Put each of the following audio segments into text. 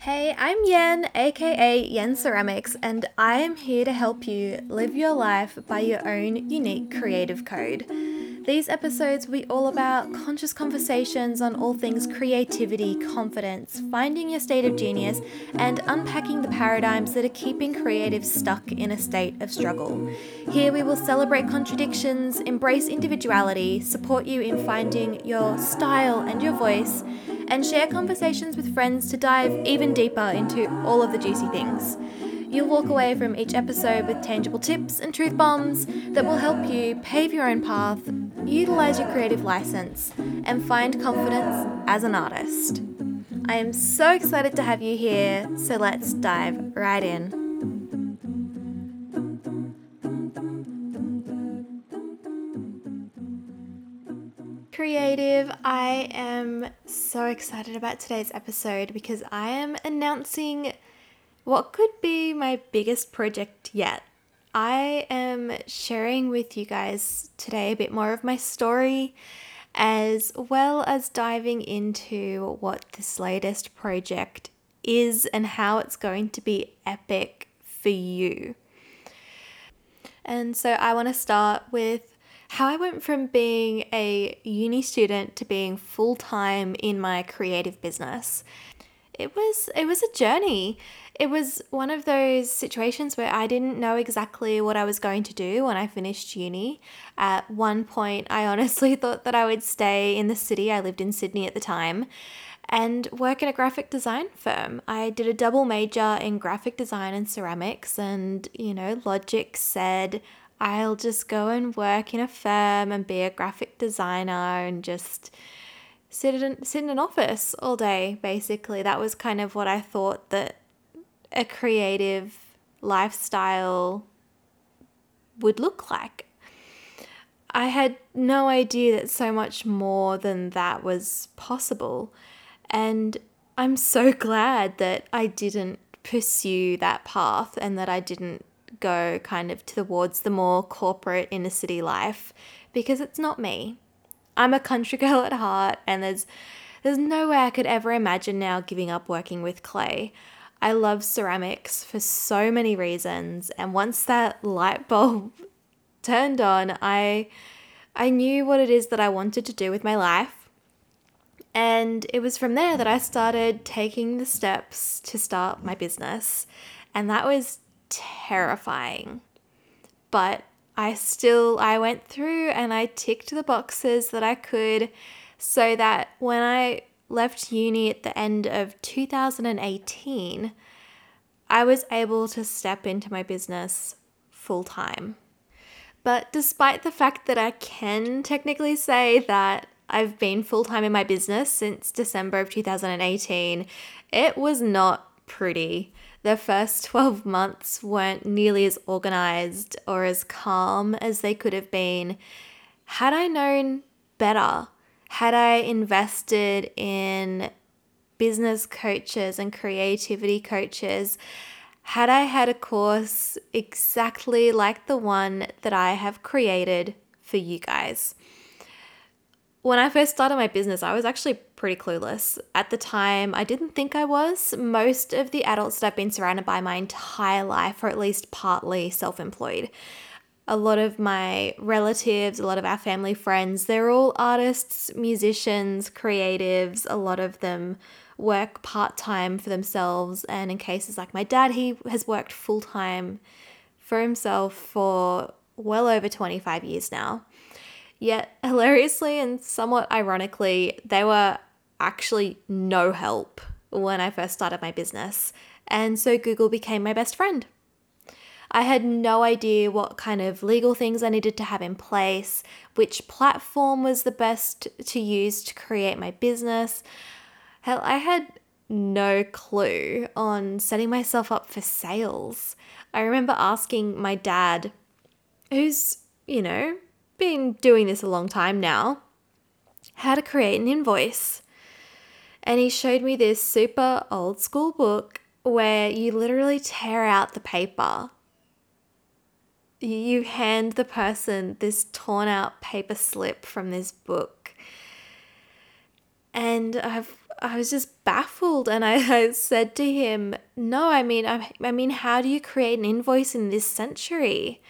Hey, I'm Yen, aka Yen Ceramics, and I am here to help you live your life by your own unique creative code. These episodes will be all about conscious conversations on all things creativity, confidence, finding your state of genius, and unpacking the paradigms that are keeping creatives stuck in a state of struggle. Here we will celebrate contradictions, embrace individuality, support you in finding your style and your voice, and share conversations with friends to dive even deeper into all of the juicy things. You'll walk away from each episode with tangible tips and truth bombs that will help you pave your own path, utilize your creative license, and find confidence as an artist. I am so excited to have you here, so let's dive right in. Creative, I am so excited about today's episode because I am announcing what could be my biggest project yet. I am sharing with you guys today a bit more of my story as well as diving into what this latest project is and how it's going to be epic for you. And so I want to start with how I went from being a uni student to being full time in my creative business. It was it was a journey it was one of those situations where I didn't know exactly what I was going to do when I finished uni. At one point, I honestly thought that I would stay in the city. I lived in Sydney at the time and work in a graphic design firm. I did a double major in graphic design and ceramics, and you know, logic said I'll just go and work in a firm and be a graphic designer and just sit in sit in an office all day basically that was kind of what I thought that a creative lifestyle would look like. I had no idea that so much more than that was possible. And I'm so glad that I didn't pursue that path and that I didn't go kind of towards the more corporate inner city life because it's not me. I'm a country girl at heart and there's there's no way I could ever imagine now giving up working with clay. I love ceramics for so many reasons, and once that light bulb turned on, I I knew what it is that I wanted to do with my life. And it was from there that I started taking the steps to start my business. And that was terrifying. But I still I went through and I ticked the boxes that I could so that when I left uni at the end of 2018, I was able to step into my business full time. But despite the fact that I can technically say that I've been full time in my business since December of 2018, it was not pretty. The first 12 months weren't nearly as organized or as calm as they could have been had I known better had I invested in business coaches and creativity coaches, had I had a course exactly like the one that I have created for you guys. When I first started my business, I was actually pretty clueless. At the time, I didn't think I was. Most of the adults that I've been surrounded by my entire life are at least partly self employed a lot of my relatives, a lot of our family friends, they're all artists, musicians, creatives. A lot of them work part time for themselves. And in cases like my dad, he has worked full time for himself for well over 25 years now. Yet, hilariously and somewhat ironically, they were actually no help when I first started my business. And so Google became my best friend. I had no idea what kind of legal things I needed to have in place, which platform was the best to use to create my business. Hell, I had no clue on setting myself up for sales. I remember asking my dad, who's, you know, been doing this a long time now, how to create an invoice. And he showed me this super old school book where you literally tear out the paper you hand the person this torn out paper slip from this book. And I've I was just baffled and I, I said to him, No, I mean, I, I mean, how do you create an invoice in this century?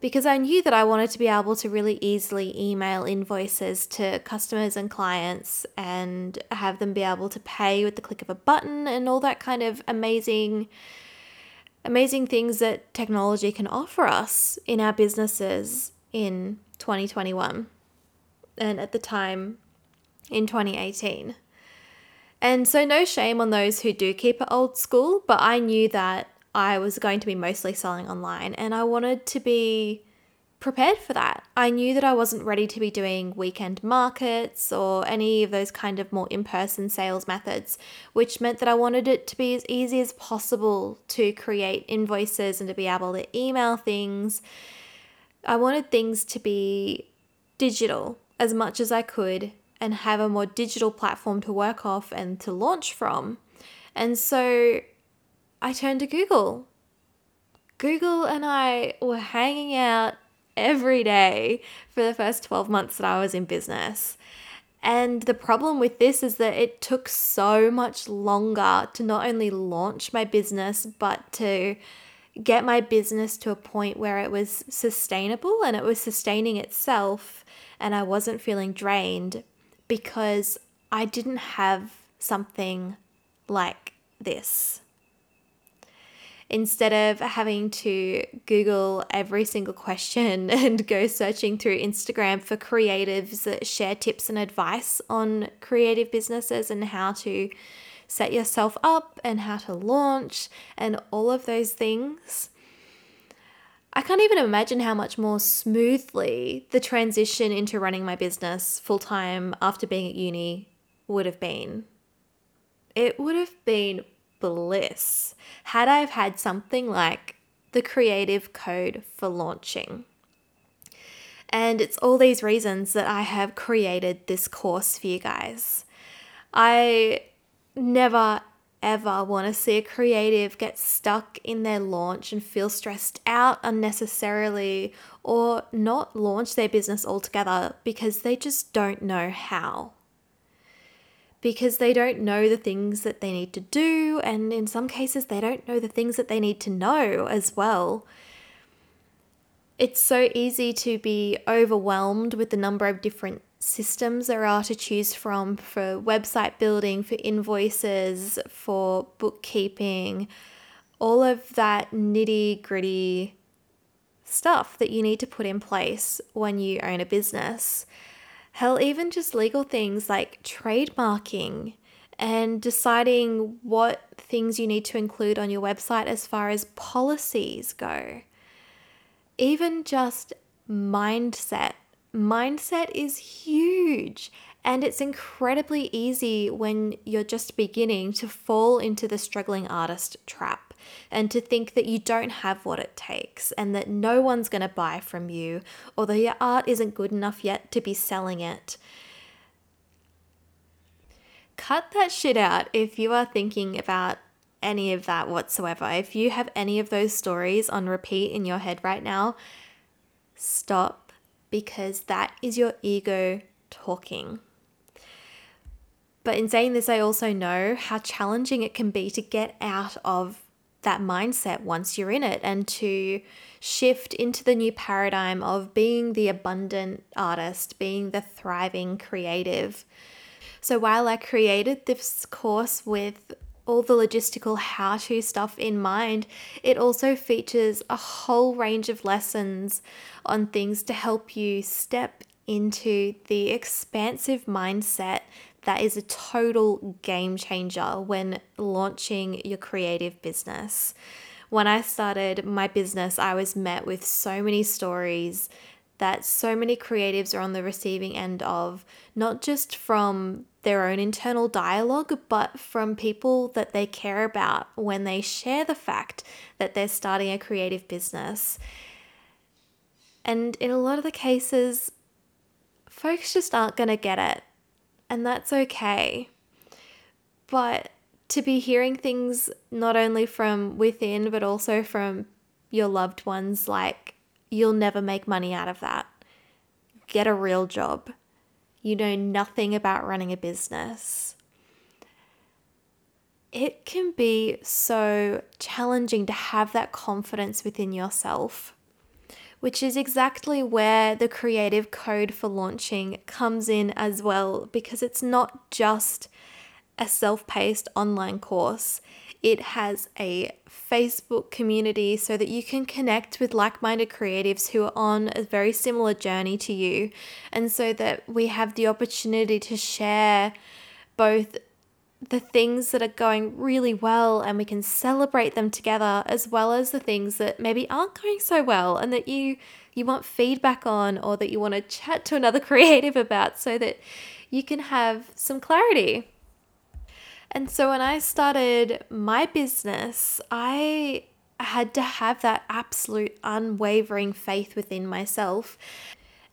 Because I knew that I wanted to be able to really easily email invoices to customers and clients and have them be able to pay with the click of a button and all that kind of amazing amazing things that technology can offer us in our businesses in 2021 and at the time in 2018. And so, no shame on those who do keep it old school, but I knew that I was going to be mostly selling online and I wanted to be prepared for that. I knew that I wasn't ready to be doing weekend markets or any of those kind of more in person sales methods, which meant that I wanted it to be as easy as possible to create invoices and to be able to email things. I wanted things to be digital as much as I could and have a more digital platform to work off and to launch from. And so I turned to Google. Google and I were hanging out every day for the first 12 months that I was in business. And the problem with this is that it took so much longer to not only launch my business, but to get my business to a point where it was sustainable and it was sustaining itself and I wasn't feeling drained because I didn't have something like this. Instead of having to Google every single question and go searching through Instagram for creatives that share tips and advice on creative businesses and how to set yourself up and how to launch and all of those things. I can't even imagine how much more smoothly the transition into running my business full time after being at uni would have been. It would have been bliss had I have had something like the creative code for launching. And it's all these reasons that I have created this course for you guys. I never ever want to see a creative get stuck in their launch and feel stressed out unnecessarily or not launch their business altogether because they just don't know how. Because they don't know the things that they need to do, and in some cases, they don't know the things that they need to know as well. It's so easy to be overwhelmed with the number of different systems there are to choose from for website building, for invoices, for bookkeeping, all of that nitty gritty stuff that you need to put in place when you own a business. Hell, even just legal things like trademarking and deciding what things you need to include on your website as far as policies go. Even just mindset mindset is huge. And it's incredibly easy when you're just beginning to fall into the struggling artist trap and to think that you don't have what it takes and that no one's going to buy from you that your art isn't good enough yet to be selling it. Cut that shit out if you are thinking about any of that whatsoever. If you have any of those stories on repeat in your head right now, stop because that is your ego talking. But in saying this, I also know how challenging it can be to get out of that mindset once you're in it and to shift into the new paradigm of being the abundant artist, being the thriving creative. So while I created this course with all the logistical how to stuff in mind, it also features a whole range of lessons on things to help you step into the expansive mindset that is a total game changer when launching your creative business. When I started my business, I was met with so many stories that so many creatives are on the receiving end of, not just from their own internal dialogue, but from people that they care about when they share the fact that they're starting a creative business. And in a lot of the cases, folks just aren't going to get it, and that's okay. But to be hearing things not only from within, but also from your loved ones, like, you'll never make money out of that. Get a real job you know nothing about running a business. it can be so challenging to have that confidence within yourself, which is exactly where the creative code for launching comes in as well, because it's not just a self paced online course. It has a Facebook community so that you can connect with like minded creatives who are on a very similar journey to you. And so that we have the opportunity to share both the things that are going really well and we can celebrate them together as well as the things that maybe aren't going so well and that you you want feedback on or that you want to chat to another creative about so that you can have some clarity. And so when I started my business, I had to have that absolute unwavering faith within myself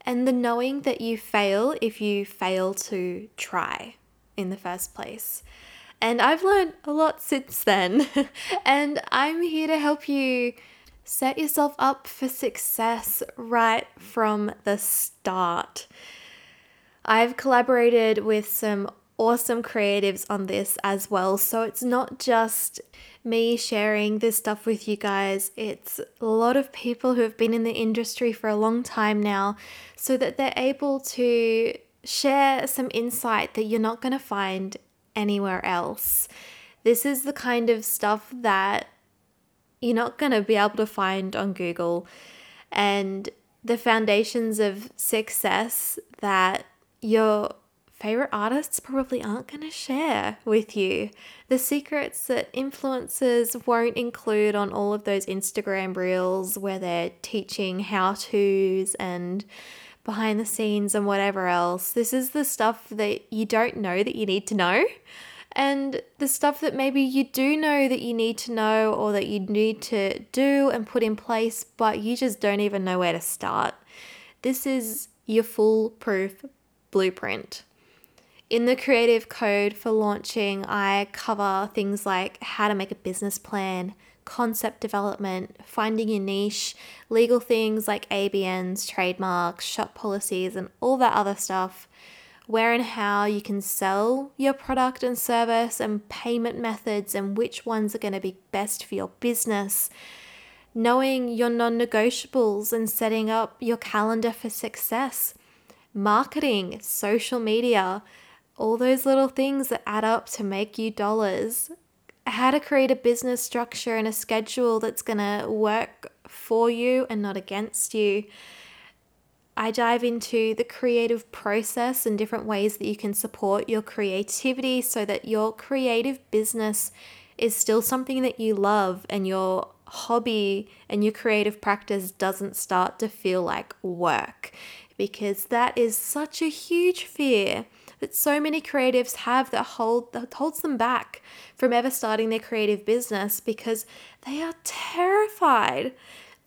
and the knowing that you fail if you fail to try in the first place. And I've learned a lot since then. and I'm here to help you set yourself up for success right from the start. I've collaborated with some awesome creatives on this as well. So it's not just me sharing this stuff with you guys, it's a lot of people who have been in the industry for a long time now so that they're able to share some insight that you're not going to find anywhere else. This is the kind of stuff that you're not going to be able to find on Google. And the foundations of success that your favorite artists probably aren't going to share with you. The secrets that influencers won't include on all of those Instagram reels where they're teaching how to's and behind the scenes and whatever else. This is the stuff that you don't know that you need to know. And the stuff that maybe you do know that you need to know or that you need to do and put in place, but you just don't even know where to start. This is your foolproof blueprint. In the creative code for launching, I cover things like how to make a business plan, concept development, finding your niche, legal things like ABNs, trademarks, shop policies, and all that other stuff, where and how you can sell your product and service, and payment methods, and which ones are going to be best for your business. Knowing your non negotiables and setting up your calendar for success, marketing, social media, all those little things that add up to make you dollars how to create a business structure and a schedule that's going to work for you and not against you. I dive into the creative process and different ways that you can support your creativity so that your creative business is still something that you love and your hobby and your creative practice doesn't start to feel like work because that is such a huge fear that so many creatives have that hold that holds them back from ever starting their creative business because they are terrified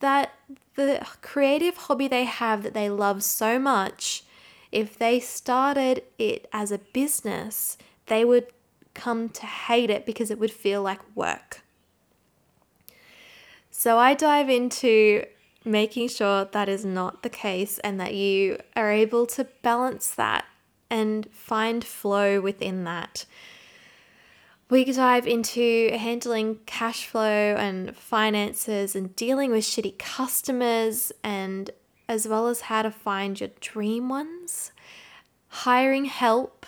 that the creative hobby they have that they love so much if they started it as a business they would come to hate it because it would feel like work. So I dive into making sure that is not the case and that you are able to balance that and find flow within that. We dive into handling cash flow and finances and dealing with shitty customers, and as well as how to find your dream ones, hiring help,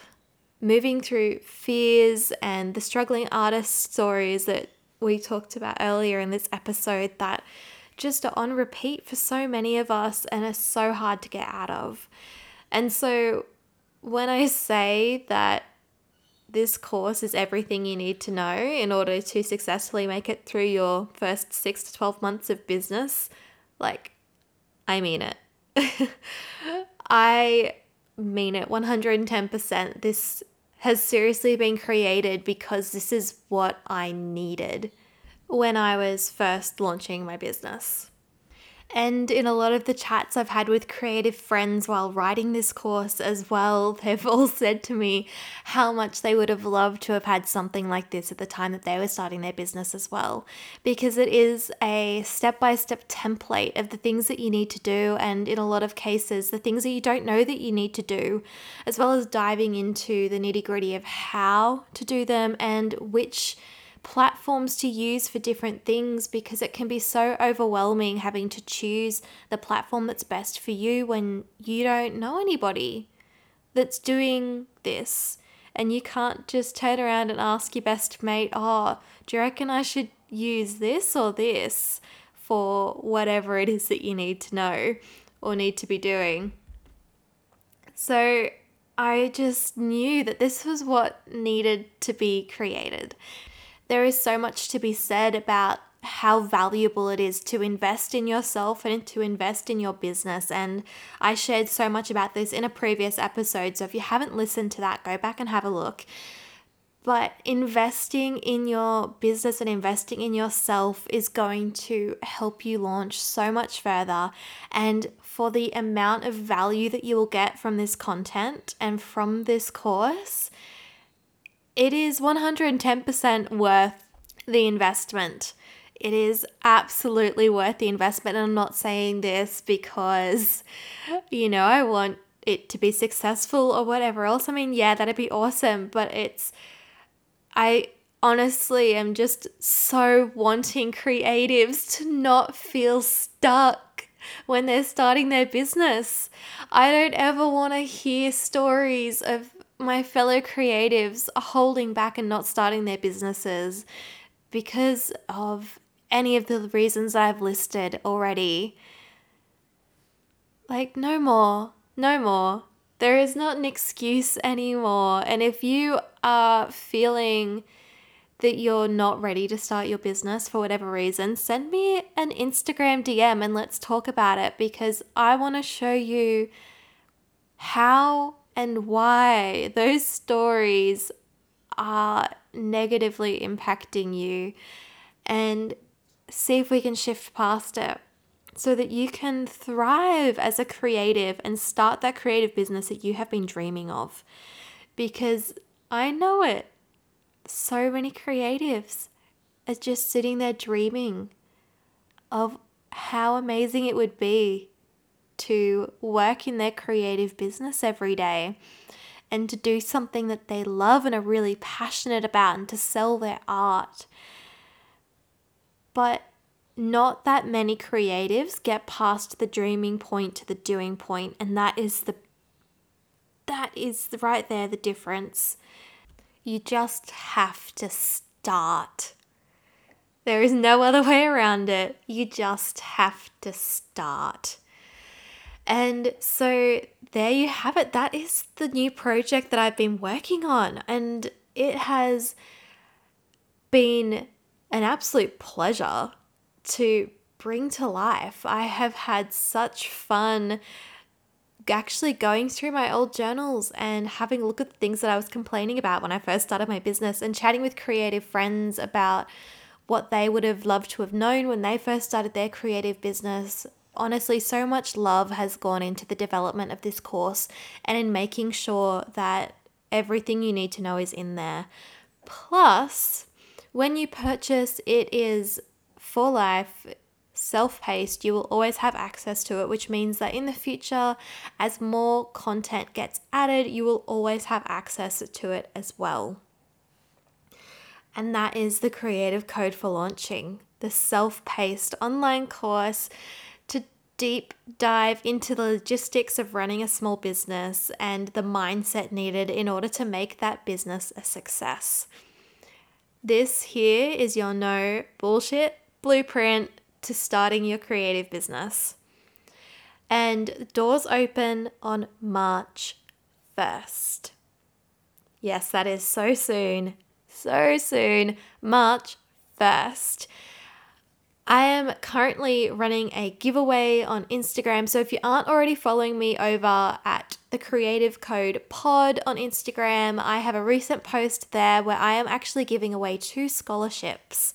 moving through fears, and the struggling artist stories that we talked about earlier in this episode that just are on repeat for so many of us and are so hard to get out of. And so when I say that this course is everything you need to know in order to successfully make it through your first six to 12 months of business, like, I mean it. I mean it 110%. This has seriously been created because this is what I needed when I was first launching my business. And in a lot of the chats I've had with creative friends while writing this course as well, they've all said to me how much they would have loved to have had something like this at the time that they were starting their business as well. Because it is a step by step template of the things that you need to do, and in a lot of cases, the things that you don't know that you need to do, as well as diving into the nitty gritty of how to do them and which platforms to use for different things because it can be so overwhelming having to choose the platform that's best for you when you don't know anybody that's doing this. And you can't just turn around and ask your best mate, oh, do you reckon I should use this or this for whatever it is that you need to know or need to be doing? So I just knew that this was what needed to be created there is so much to be said about how valuable it is to invest in yourself and to invest in your business. And I shared so much about this in a previous episode. So if you haven't listened to that, go back and have a look. But investing in your business and investing in yourself is going to help you launch so much further. And for the amount of value that you will get from this content and from this course, it is 110% worth the investment. It is absolutely worth the investment. And I'm not saying this because, you know, I want it to be successful or whatever else. I mean, yeah, that'd be awesome. But it's, I honestly am just so wanting creatives to not feel stuck when they're starting their business. I don't ever want to hear stories of my fellow creatives are holding back and not starting their businesses because of any of the reasons I've listed already. Like, no more, no more. There is not an excuse anymore. And if you are feeling that you're not ready to start your business for whatever reason, send me an Instagram DM and let's talk about it because I want to show you how and why those stories are negatively impacting you and see if we can shift past it so that you can thrive as a creative and start that creative business that you have been dreaming of. Because I know it. So many creatives are just sitting there dreaming of how amazing it would be to work in their creative business every day and to do something that they love and are really passionate about and to sell their art. But not that many creatives get past the dreaming point to the doing point and that is the that is right there the difference. You just have to start. There is no other way around it. You just have to start. And so there you have it. That is the new project that I've been working on. And it has been an absolute pleasure to bring to life. I have had such fun actually going through my old journals and having a look at the things that I was complaining about when I first started my business and chatting with creative friends about what they would have loved to have known when they first started their creative business honestly, so much love has gone into the development of this course and in making sure that everything you need to know is in there. Plus, when you purchase, it is for life, self paced. You will always have access to it, which means that in the future, as more content gets added, you will always have access to it as well. And that is the creative code for launching the self paced online course deep dive into the logistics of running a small business and the mindset needed in order to make that business a success. This here is your no bullshit blueprint to starting your creative business. And doors open on March 1st. Yes, that is so soon. So soon. March 1st. I am currently running a giveaway on Instagram. So if you aren't already following me over at the Creative Code Pod on Instagram, I have a recent post there where I am actually giving away two scholarships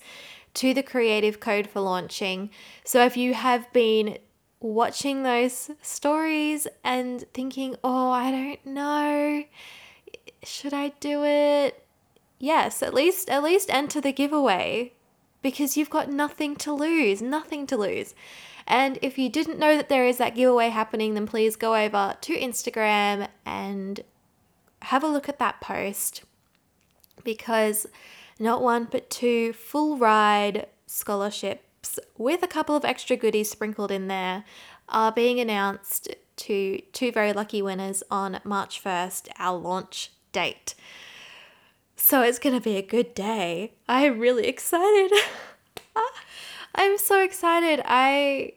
to the creative code for launching. So if you have been watching those stories and thinking, oh, I don't know, should I do it? Yes, at least at least enter the giveaway because you've got nothing to lose, nothing to lose. And if you didn't know that there is that giveaway happening, then please go over to Instagram and have a look at that post because not one but two full ride scholarships with a couple of extra goodies sprinkled in there are being announced to two very lucky winners on March 1st, our launch date. So it's going to be a good day. I'm really excited. I'm so excited. I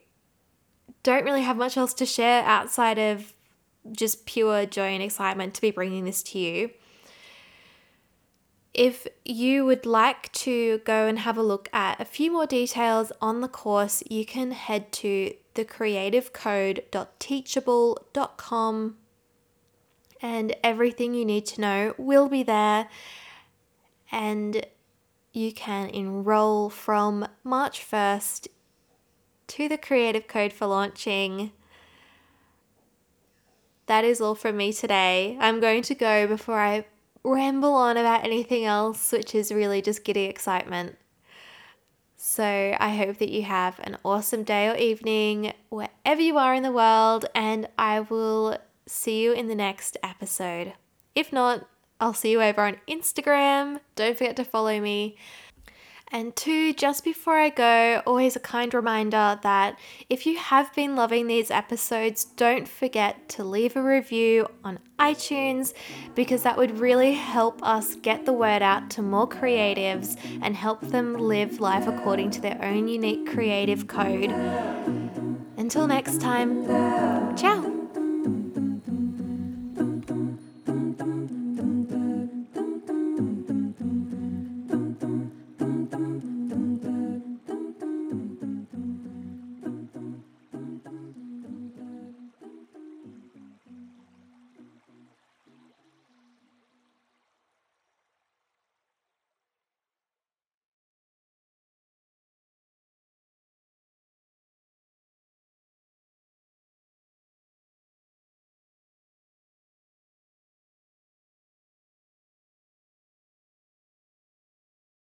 don't really have much else to share outside of just pure joy and excitement to be bringing this to you. If you would like to go and have a look at a few more details on the course, you can head to thecreativecode.teachable.com and everything you need to know will be there. And you can enroll from March 1st to the Creative Code for launching. That is all from me today. I'm going to go before I ramble on about anything else, which is really just giddy excitement. So I hope that you have an awesome day or evening wherever you are in the world, and I will see you in the next episode. If not, I'll see you over on Instagram. Don't forget to follow me. And two, just before I go, always a kind reminder that if you have been loving these episodes, don't forget to leave a review on iTunes because that would really help us get the word out to more creatives and help them live life according to their own unique creative code. Until next time, ciao.